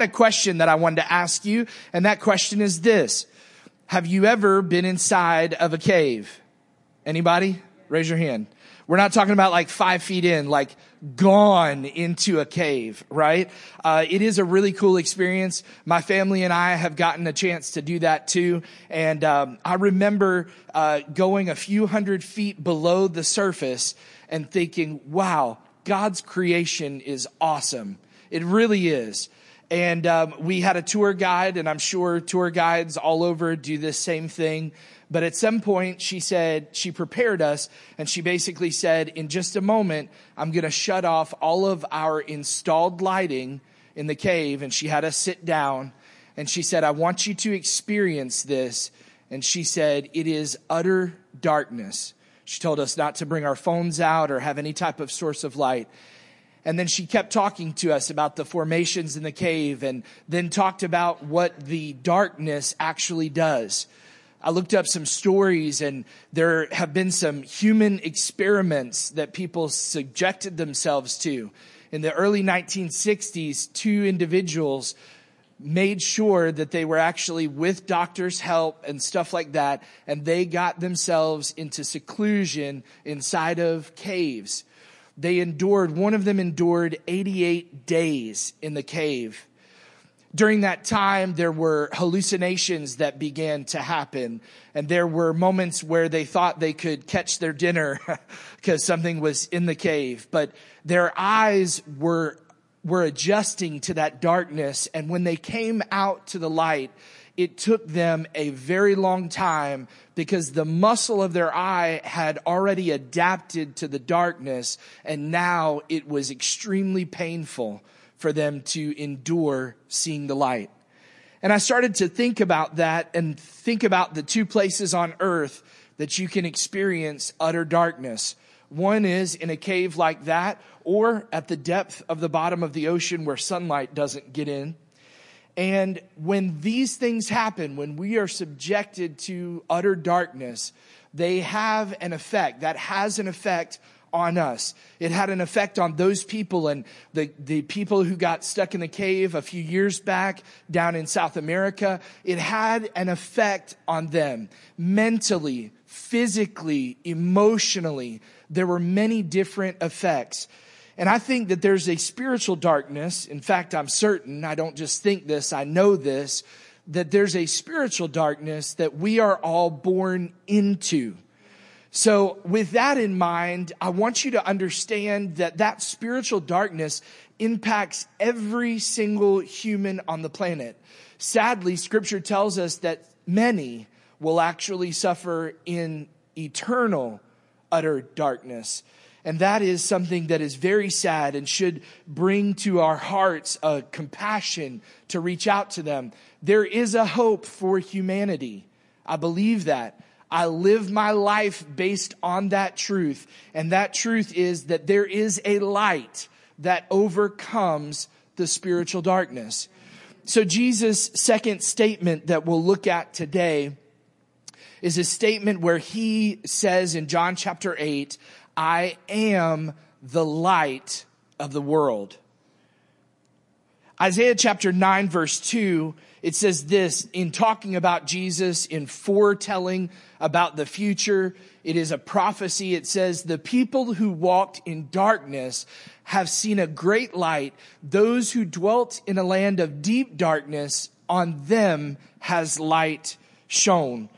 had a question that I wanted to ask you, and that question is this. Have you ever been inside of a cave? Anybody? Raise your hand. We're not talking about like five feet in, like gone into a cave, right? Uh, it is a really cool experience. My family and I have gotten a chance to do that too. And um, I remember uh, going a few hundred feet below the surface and thinking, wow, God's creation is awesome. It really is. And um, we had a tour guide, and I'm sure tour guides all over do this same thing. But at some point, she said, she prepared us, and she basically said, in just a moment, I'm going to shut off all of our installed lighting in the cave. And she had us sit down, and she said, I want you to experience this. And she said, it is utter darkness. She told us not to bring our phones out or have any type of source of light. And then she kept talking to us about the formations in the cave and then talked about what the darkness actually does. I looked up some stories and there have been some human experiments that people subjected themselves to. In the early 1960s, two individuals made sure that they were actually with doctors' help and stuff like that, and they got themselves into seclusion inside of caves. They endured, one of them endured 88 days in the cave. During that time, there were hallucinations that began to happen. And there were moments where they thought they could catch their dinner because something was in the cave. But their eyes were, were adjusting to that darkness. And when they came out to the light, it took them a very long time because the muscle of their eye had already adapted to the darkness. And now it was extremely painful for them to endure seeing the light. And I started to think about that and think about the two places on earth that you can experience utter darkness. One is in a cave like that, or at the depth of the bottom of the ocean where sunlight doesn't get in. And when these things happen, when we are subjected to utter darkness, they have an effect. That has an effect on us. It had an effect on those people and the, the people who got stuck in the cave a few years back down in South America. It had an effect on them mentally, physically, emotionally. There were many different effects. And I think that there's a spiritual darkness. In fact, I'm certain, I don't just think this, I know this, that there's a spiritual darkness that we are all born into. So with that in mind, I want you to understand that that spiritual darkness impacts every single human on the planet. Sadly, scripture tells us that many will actually suffer in eternal utter darkness. And that is something that is very sad and should bring to our hearts a compassion to reach out to them. There is a hope for humanity. I believe that. I live my life based on that truth. And that truth is that there is a light that overcomes the spiritual darkness. So Jesus' second statement that we'll look at today is a statement where he says in John chapter 8, I am the light of the world. Isaiah chapter 9 verse 2, it says this in talking about Jesus, in foretelling about the future. It is a prophecy. It says, the people who walked in darkness have seen a great light. Those who dwelt in a land of deep darkness, on them has light shone.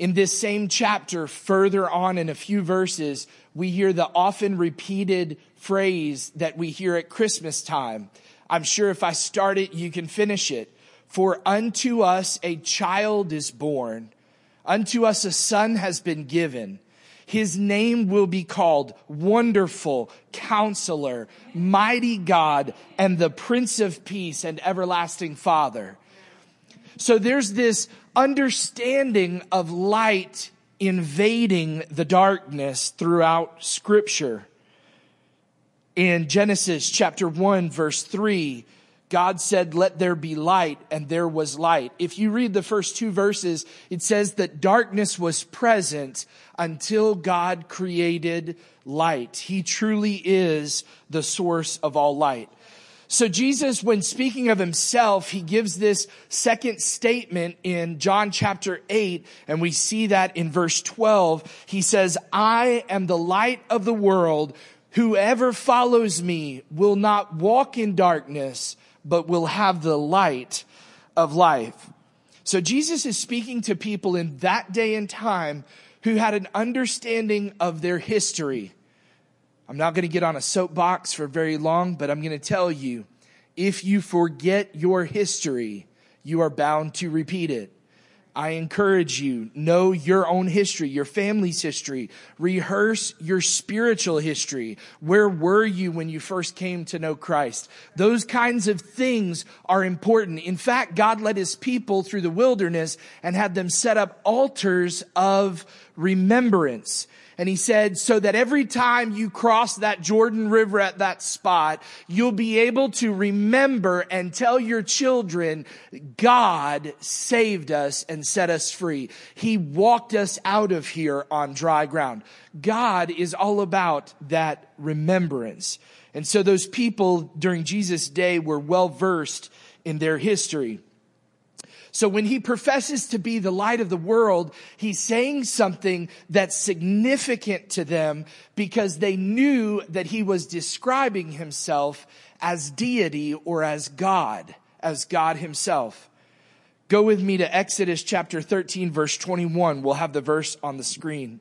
In this same chapter, further on in a few verses, we hear the often repeated phrase that we hear at Christmas time. I'm sure if I start it, you can finish it. For unto us a child is born Unto us a son has been given. His name will be called Wonderful Counselor, Mighty God, and the Prince of Peace and Everlasting Father. So there's this understanding of light invading the darkness throughout scripture. In Genesis chapter 1 verse 3, God said, let there be light, and there was light. If you read the first two verses, it says that darkness was present until God created light. He truly is the source of all light. So Jesus, when speaking of himself, he gives this second statement in John chapter 8, and we see that in verse 12. He says, I am the light of the world. Whoever follows me will not walk in darkness, but will have the light of life. So Jesus is speaking to people in that day and time who had an understanding of their history. I'm not going to get on a soapbox for very long, but I'm going to tell you if you forget your history, you are bound to repeat it. I encourage you, know your own history, your family's history. Rehearse your spiritual history. Where were you when you first came to know Christ? Those kinds of things are important. In fact, God led his people through the wilderness and had them set up altars of remembrance. And he said, so that every time you cross that Jordan River at that spot, you'll be able to remember and tell your children, God saved us and set us free. He walked us out of here on dry ground. God is all about that remembrance. And so those people during Jesus' day were well versed in their history. So when he professes to be the light of the world, he's saying something that's significant to them because they knew that he was describing himself as deity or as God, as God himself. Go with me to Exodus chapter 13 verse 21. We'll have the verse on the screen.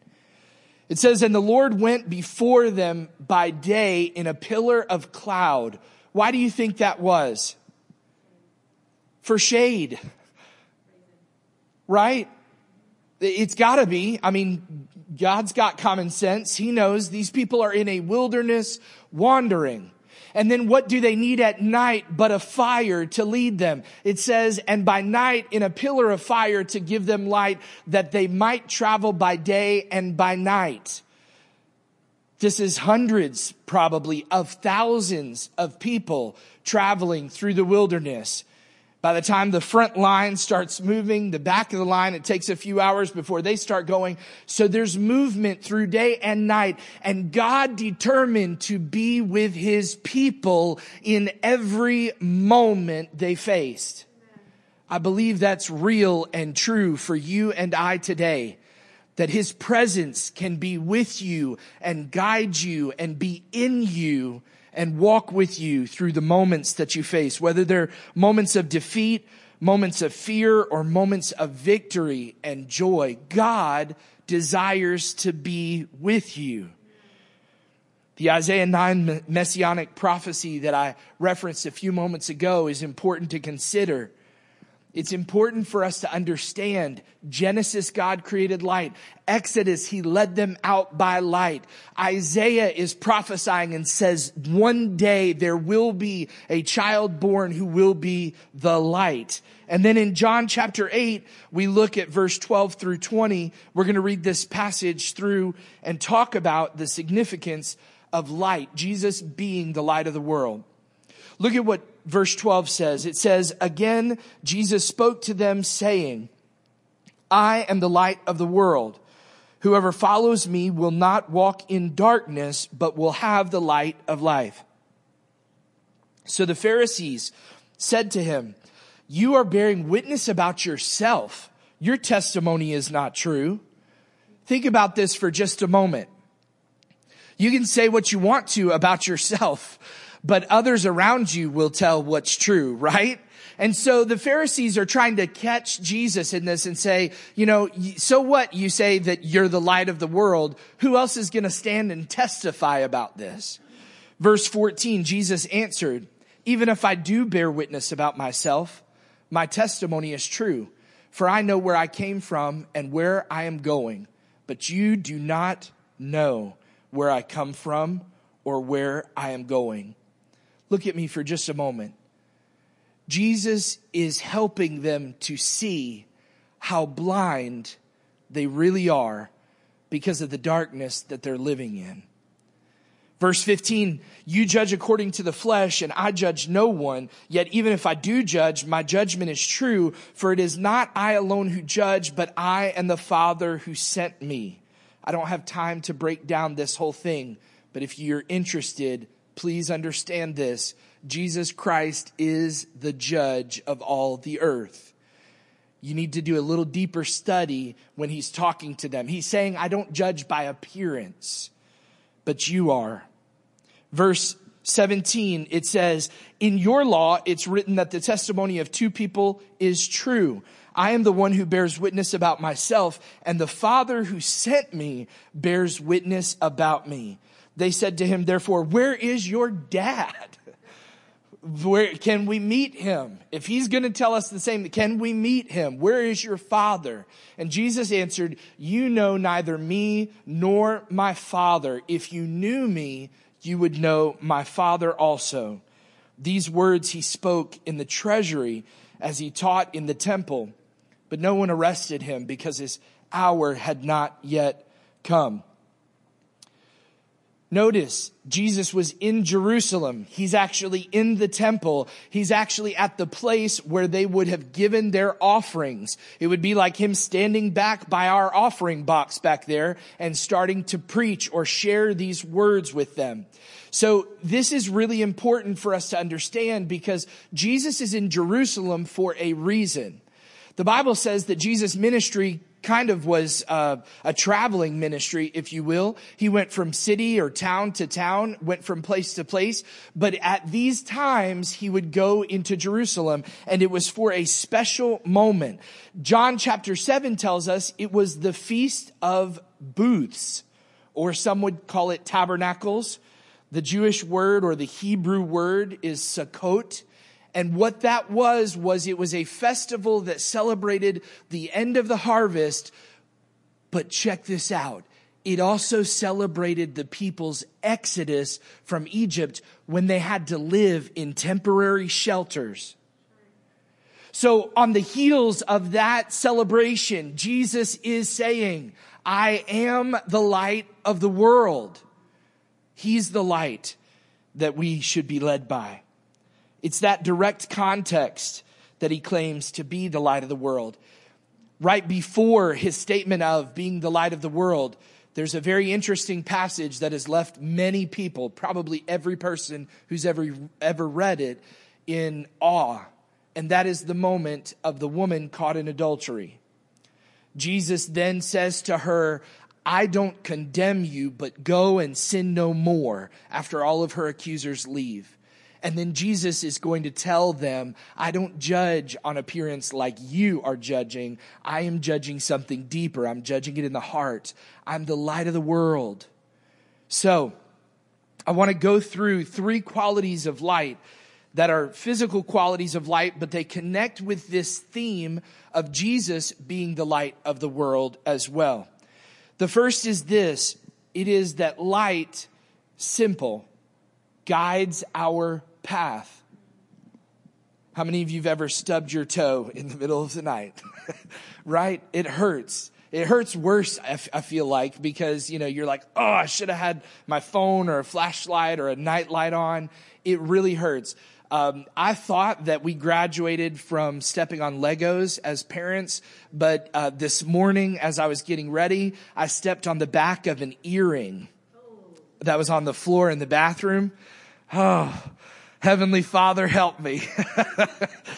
It says, and the Lord went before them by day in a pillar of cloud. Why do you think that was? For shade right? It's gotta be. I mean, God's got common sense. He knows these people are in a wilderness wandering. And then what do they need at night but a fire to lead them? It says, and by night in a pillar of fire to give them light that they might travel by day and by night. This is hundreds probably of thousands of people traveling through the wilderness. By the time the front line starts moving, the back of the line, it takes a few hours before they start going. So there's movement through day and night. And God determined to be with his people in every moment they faced. I believe that's real and true for you and I today. That his presence can be with you and guide you and be in you and walk with you through the moments that you face, whether they're moments of defeat, moments of fear, or moments of victory and joy. God desires to be with you. The Isaiah 9 messianic prophecy that I referenced a few moments ago is important to consider. It's important for us to understand Genesis, God created light. Exodus, he led them out by light. Isaiah is prophesying and says, one day there will be a child born who will be the light. And then in John chapter 8, we look at verse 12 through 20. We're going to read this passage through and talk about the significance of light, Jesus being the light of the world. Look at what verse 12 says. It says, Again, Jesus spoke to them saying, I am the light of the world. Whoever follows me will not walk in darkness, but will have the light of life. So the Pharisees said to him, You are bearing witness about yourself. Your testimony is not true. Think about this for just a moment. You can say what you want to about yourself but others around you will tell what's true, right? And so the Pharisees are trying to catch Jesus in this and say, you know, so what you say that you're the light of the world? Who else is going to stand and testify about this? Verse 14, Jesus answered, even if I do bear witness about myself, my testimony is true, for I know where I came from and where I am going, but you do not know where I come from or where I am going. Look at me for just a moment. Jesus is helping them to see how blind they really are because of the darkness that they're living in. Verse 15, you judge according to the flesh and I judge no one. Yet even if I do judge, my judgment is true, for it is not I alone who judge, but I and the Father who sent me. I don't have time to break down this whole thing, but if you're interested, please understand this. Jesus Christ is the judge of all the earth. You need to do a little deeper study when he's talking to them. He's saying, I don't judge by appearance, but you are. Verse 17, it says, in your law, it's written that the testimony of two people is true. I am the one who bears witness about myself and the father who sent me bears witness about me. They said to him, therefore, where is your dad? Where can we meet him? If he's going to tell us the same, can we meet him? Where is your father? And Jesus answered, you know neither me nor my father. If you knew me, you would know my father also. These words he spoke in the treasury as he taught in the temple, but no one arrested him because his hour had not yet come. Notice Jesus was in Jerusalem. He's actually in the temple. He's actually at the place where they would have given their offerings. It would be like him standing back by our offering box back there and starting to preach or share these words with them. So this is really important for us to understand because Jesus is in Jerusalem for a reason. The Bible says that Jesus' ministry kind of was uh, a traveling ministry, if you will. He went from city or town to town, went from place to place. But at these times, he would go into Jerusalem and it was for a special moment. John chapter 7 tells us it was the feast of booths, or some would call it tabernacles. The Jewish word or the Hebrew word is Sukkot. And what that was, was it was a festival that celebrated the end of the harvest. But check this out. It also celebrated the people's exodus from Egypt when they had to live in temporary shelters. So on the heels of that celebration, Jesus is saying, I am the light of the world. He's the light that we should be led by. It's that direct context that he claims to be the light of the world. Right before his statement of being the light of the world, there's a very interesting passage that has left many people, probably every person who's ever, ever read it, in awe. And that is the moment of the woman caught in adultery. Jesus then says to her, I don't condemn you, but go and sin no more after all of her accusers leave. And then Jesus is going to tell them, I don't judge on appearance like you are judging. I am judging something deeper. I'm judging it in the heart. I'm the light of the world. So I want to go through three qualities of light that are physical qualities of light, but they connect with this theme of Jesus being the light of the world as well. The first is this. It is that light, simple, guides our path. How many of you have ever stubbed your toe in the middle of the night? right? It hurts. It hurts worse, I, f- I feel like, because, you know, you're like, oh, I should have had my phone or a flashlight or a night light on. It really hurts. Um, I thought that we graduated from stepping on Legos as parents, but uh, this morning, as I was getting ready, I stepped on the back of an earring that was on the floor in the bathroom. Oh, Heavenly Father, help me.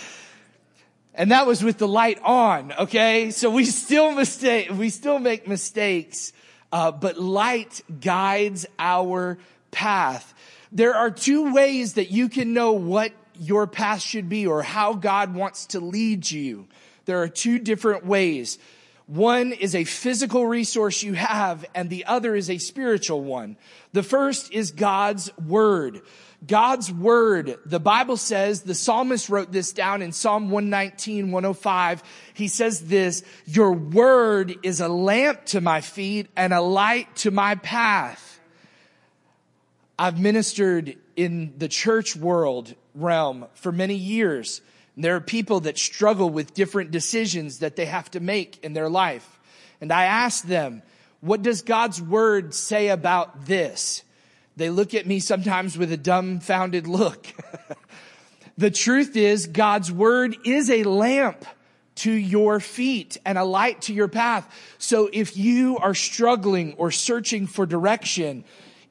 and that was with the light on, okay? So we still mistake, we still make mistakes, uh, but light guides our path. There are two ways that you can know what your path should be or how God wants to lead you. There are two different ways. One is a physical resource you have and the other is a spiritual one. The first is God's word. God's word, the Bible says, the psalmist wrote this down in Psalm 119, 105. He says this, your word is a lamp to my feet and a light to my path. I've ministered in the church world realm for many years. There are people that struggle with different decisions that they have to make in their life. And I ask them, what does God's word say about this? They look at me sometimes with a dumbfounded look. the truth is God's word is a lamp to your feet and a light to your path. So if you are struggling or searching for direction,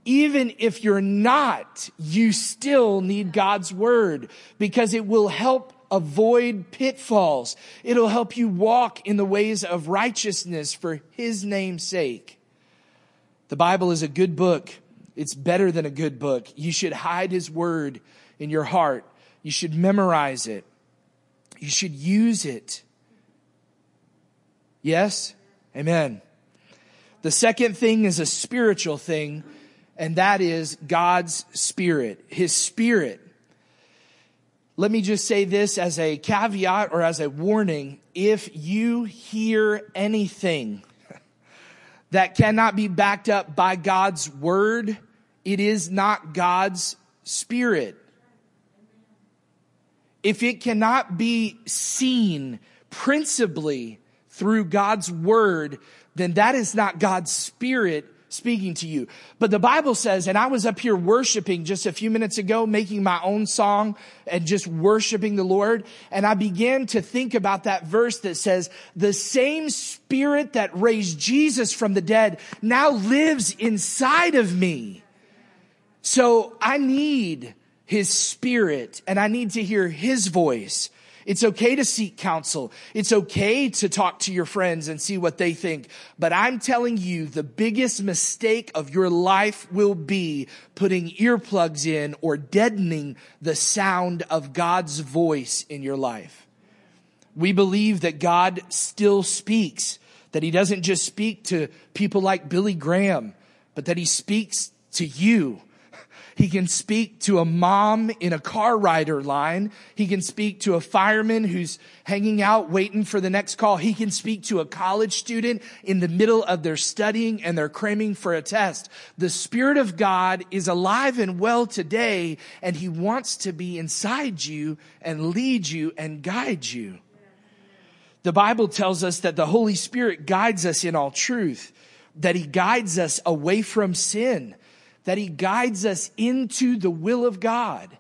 Even if you're not, you still need God's word because it will help avoid pitfalls. It'll help you walk in the ways of righteousness for his name's sake. The Bible is a good book. It's better than a good book. You should hide his word in your heart. You should memorize it. You should use it. Yes? Amen. The second thing is a spiritual thing, and that is God's Spirit, His Spirit. Let me just say this as a caveat or as a warning. If you hear anything that cannot be backed up by God's word, it is not God's spirit. If it cannot be seen principally through God's word, then that is not God's spirit speaking to you. But the Bible says, and I was up here worshiping just a few minutes ago, making my own song and just worshiping the Lord. And I began to think about that verse that says, the same spirit that raised Jesus from the dead now lives inside of me. So I need his spirit and I need to hear his voice. It's okay to seek counsel. It's okay to talk to your friends and see what they think. But I'm telling you, the biggest mistake of your life will be putting earplugs in or deadening the sound of God's voice in your life. We believe that God still speaks, that he doesn't just speak to people like Billy Graham, but that he speaks to you he can speak to a mom in a car rider line. He can speak to a fireman who's hanging out waiting for the next call. He can speak to a college student in the middle of their studying and they're cramming for a test. The Spirit of God is alive and well today and He wants to be inside you and lead you and guide you. The Bible tells us that the Holy Spirit guides us in all truth, that He guides us away from sin that he guides us into the will of God.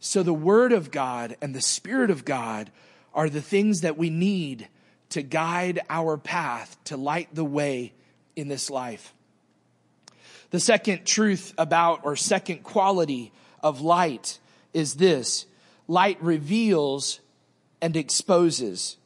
So the word of God and the spirit of God are the things that we need to guide our path, to light the way in this life. The second truth about, or second quality of light is this light reveals and exposes.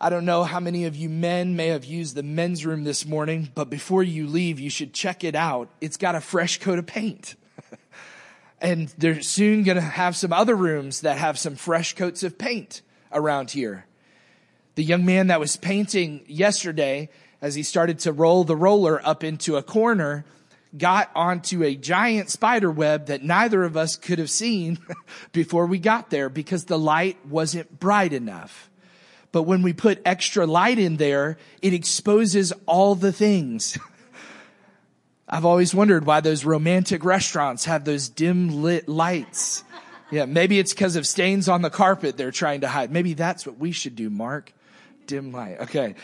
I don't know how many of you men may have used the men's room this morning, but before you leave, you should check it out. It's got a fresh coat of paint. and they're soon going to have some other rooms that have some fresh coats of paint around here. The young man that was painting yesterday, as he started to roll the roller up into a corner, got onto a giant spider web that neither of us could have seen before we got there because the light wasn't bright enough. But when we put extra light in there, it exposes all the things. I've always wondered why those romantic restaurants have those dim lit lights. Yeah, maybe it's because of stains on the carpet they're trying to hide. Maybe that's what we should do, Mark. Dim light. Okay.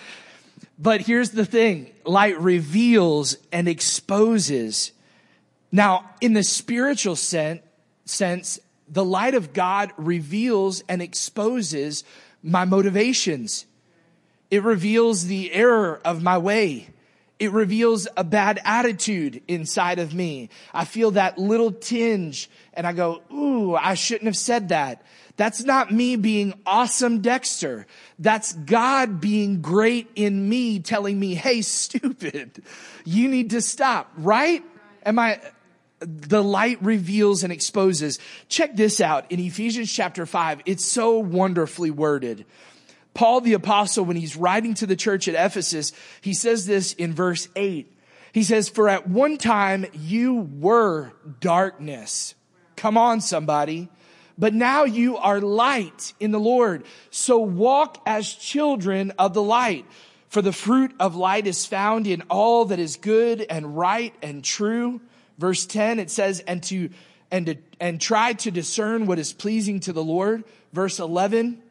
But here's the thing. Light reveals and exposes. Now, in the spiritual sense, sense, the light of God reveals and exposes my motivations. It reveals the error of my way. It reveals a bad attitude inside of me. I feel that little tinge and I go, ooh, I shouldn't have said that. That's not me being awesome Dexter. That's God being great in me telling me, hey, stupid, you need to stop, right? Am I, the light reveals and exposes. Check this out in Ephesians chapter 5. It's so wonderfully worded. Paul the apostle, when he's writing to the church at Ephesus, he says this in verse 8. He says, For at one time you were darkness. Come on, somebody. But now you are light in the Lord. So walk as children of the light. For the fruit of light is found in all that is good and right and true Verse 10, it says, and to, and to, and try to discern what is pleasing to the Lord. Verse 11,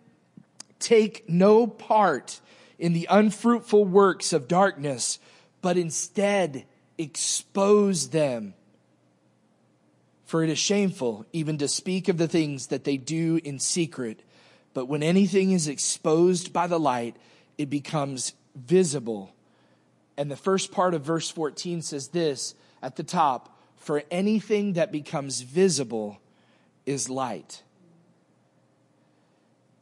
take no part in the unfruitful works of darkness, but instead expose them. For it is shameful even to speak of the things that they do in secret. But when anything is exposed by the light, it becomes visible. And the first part of verse 14 says this at the top for anything that becomes visible is light.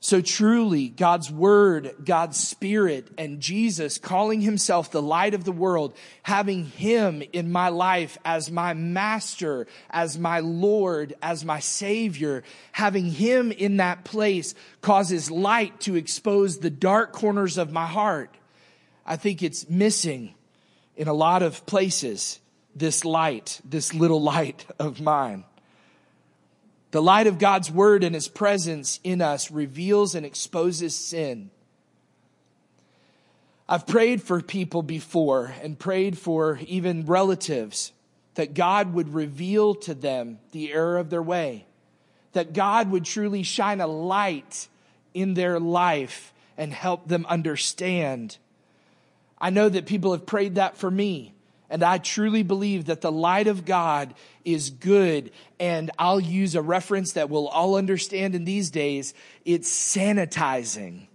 So truly, God's word, God's spirit, and Jesus calling himself the light of the world, having him in my life as my master, as my Lord, as my savior, having him in that place causes light to expose the dark corners of my heart. I think it's missing in a lot of places, this light, this little light of mine. The light of God's word and his presence in us reveals and exposes sin. I've prayed for people before and prayed for even relatives that God would reveal to them the error of their way, that God would truly shine a light in their life and help them understand. I know that people have prayed that for me. And I truly believe that the light of God is good. And I'll use a reference that we'll all understand in these days. It's sanitizing.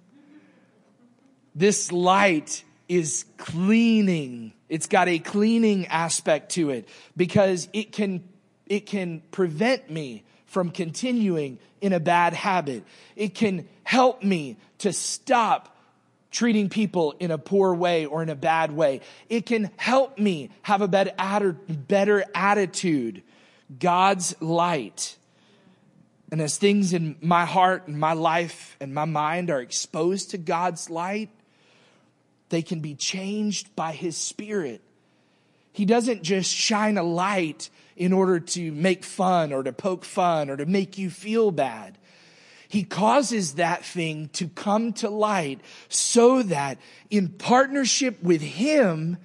This light is cleaning. It's got a cleaning aspect to it because it can, it can prevent me from continuing in a bad habit. It can help me to stop treating people in a poor way or in a bad way. It can help me have a better, attitude. God's light. And as things in my heart and my life and my mind are exposed to God's light, they can be changed by His Spirit. He doesn't just shine a light in order to make fun or to poke fun or to make you feel bad. He causes that thing to come to light so that in partnership with Him,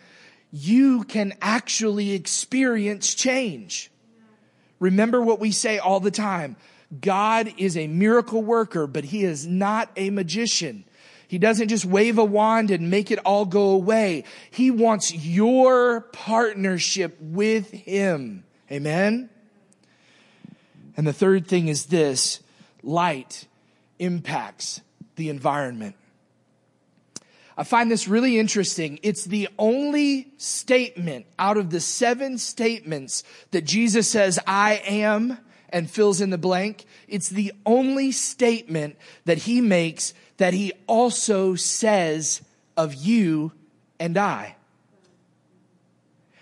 you can actually experience change. Remember what we say all the time. God is a miracle worker, but He is not a magician. He doesn't just wave a wand and make it all go away. He wants your partnership with Him. Amen? And the third thing is this light impacts the environment. I find this really interesting. It's the only statement out of the seven statements that Jesus says, I am, and fills in the blank. It's the only statement that he makes that he also says of you and I.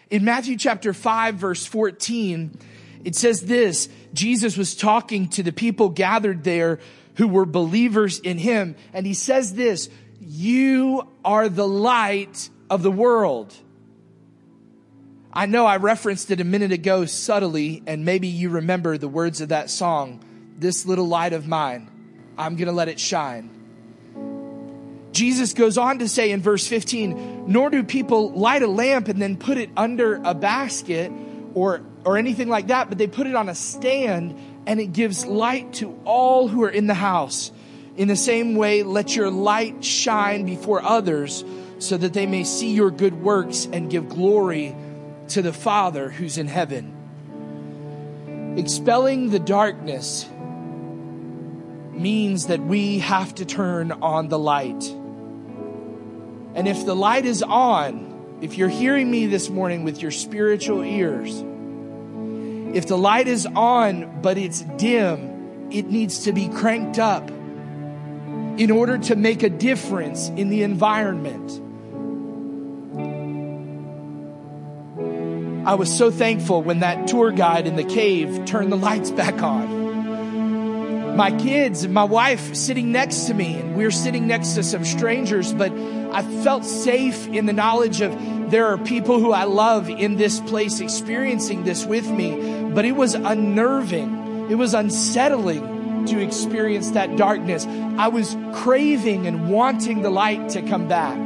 In Matthew chapter 5, verse 14, it says this Jesus was talking to the people gathered there who were believers in him. And he says this, you are the light of the world. I know I referenced it a minute ago subtly, and maybe you remember the words of that song, This Little Light of Mine, I'm gonna let it shine. Jesus goes on to say in verse 15, nor do people light a lamp and then put it under a basket or or anything like that, but they put it on a stand and it gives light to all who are in the house. In the same way, let your light shine before others so that they may see your good works and give glory to the Father who's in heaven. Expelling the darkness means that we have to turn on the light. And if the light is on, if you're hearing me this morning with your spiritual ears, if the light is on, but it's dim, it needs to be cranked up in order to make a difference in the environment. I was so thankful when that tour guide in the cave turned the lights back on. My kids and my wife sitting next to me, and we are sitting next to some strangers, but I felt safe in the knowledge of there are people who I love in this place experiencing this with me, but it was unnerving. It was unsettling to experience that darkness. I was craving and wanting the light to come back.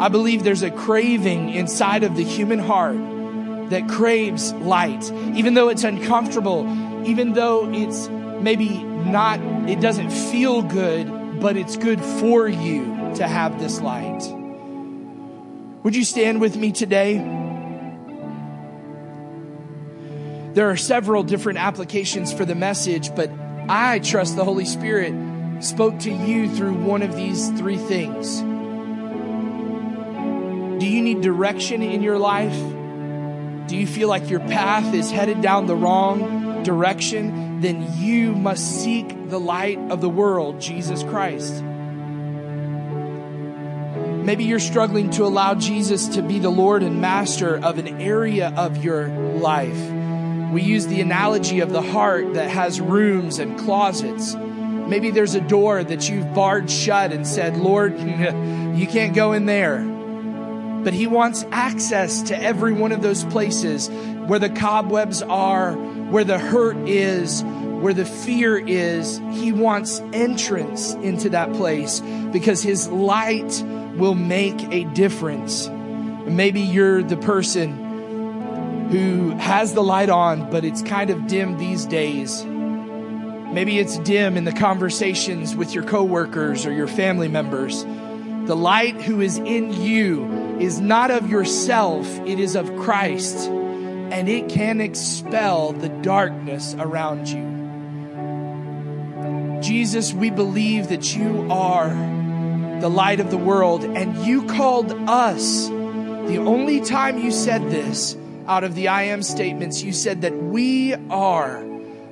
I believe there's a craving inside of the human heart that craves light, even though it's uncomfortable, even though it's maybe not, it doesn't feel good, but it's good for you to have this light. Would you stand with me today? There are several different applications for the message, but I trust the Holy Spirit spoke to you through one of these three things. Do you need direction in your life? Do you feel like your path is headed down the wrong direction? Then you must seek the light of the world, Jesus Christ. Maybe you're struggling to allow Jesus to be the Lord and Master of an area of your life. We use the analogy of the heart that has rooms and closets. Maybe there's a door that you've barred shut and said, Lord, you can't go in there. But He wants access to every one of those places where the cobwebs are, where the hurt is, where the fear is. He wants entrance into that place because His light will make a difference. Maybe you're the person who has the light on, but it's kind of dim these days. Maybe it's dim in the conversations with your coworkers or your family members. The light who is in you is not of yourself, it is of Christ, and it can expel the darkness around you. Jesus, we believe that you are the light of the world, and you called us. The only time you said this out of the I am statements, you said that we are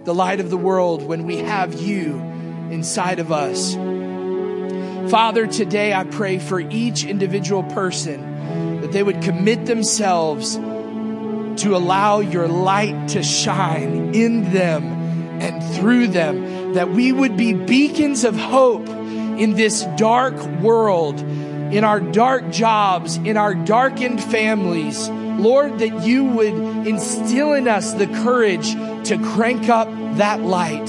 the light of the world when we have you inside of us. Father, today I pray for each individual person that they would commit themselves to allow your light to shine in them and through them, that we would be beacons of hope in this dark world, in our dark jobs, in our darkened families Lord, that you would instill in us the courage to crank up that light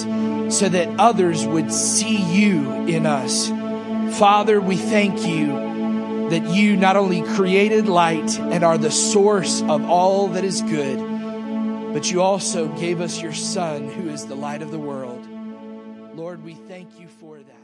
so that others would see you in us. Father, we thank you that you not only created light and are the source of all that is good, but you also gave us your Son, who is the light of the world. Lord, we thank you for that.